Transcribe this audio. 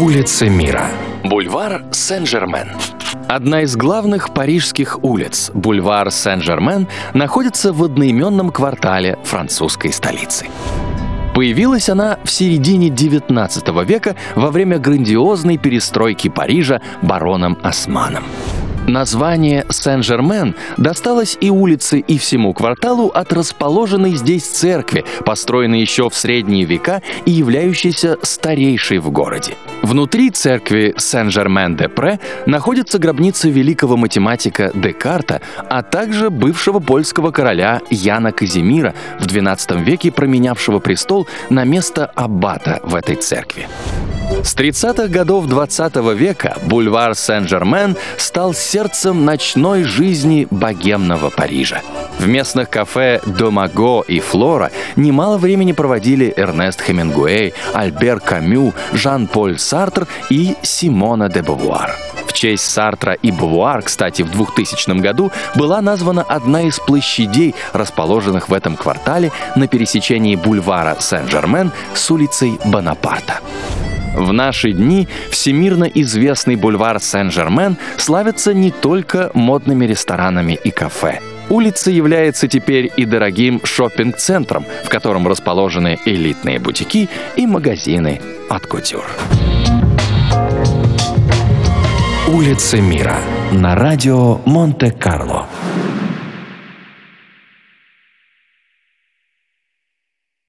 Улицы мира. Бульвар Сен-Жермен. Одна из главных парижских улиц, бульвар Сен-Жермен, находится в одноименном квартале французской столицы. Появилась она в середине XIX века во время грандиозной перестройки Парижа бароном Османом. Название Сен-Жермен досталось и улице, и всему кварталу от расположенной здесь церкви, построенной еще в средние века и являющейся старейшей в городе. Внутри церкви Сен-Жермен-де-Пре находится гробница великого математика Декарта, а также бывшего польского короля Яна Казимира, в XII веке променявшего престол на место аббата в этой церкви. С 30-х годов 20 -го века бульвар Сен-Жермен стал сердцем ночной жизни богемного Парижа. В местных кафе «Домаго» и «Флора» немало времени проводили Эрнест Хемингуэй, Альбер Камю, Жан-Поль Сартр и Симона де Бавуар. В честь Сартра и Бавуар, кстати, в 2000 году была названа одна из площадей, расположенных в этом квартале на пересечении бульвара Сен-Жермен с улицей Бонапарта. В наши дни всемирно известный бульвар Сен-Жермен славится не только модными ресторанами и кафе. Улица является теперь и дорогим шопинг-центром, в котором расположены элитные бутики и магазины от кутюр. Улицы мира на радио Монте-Карло.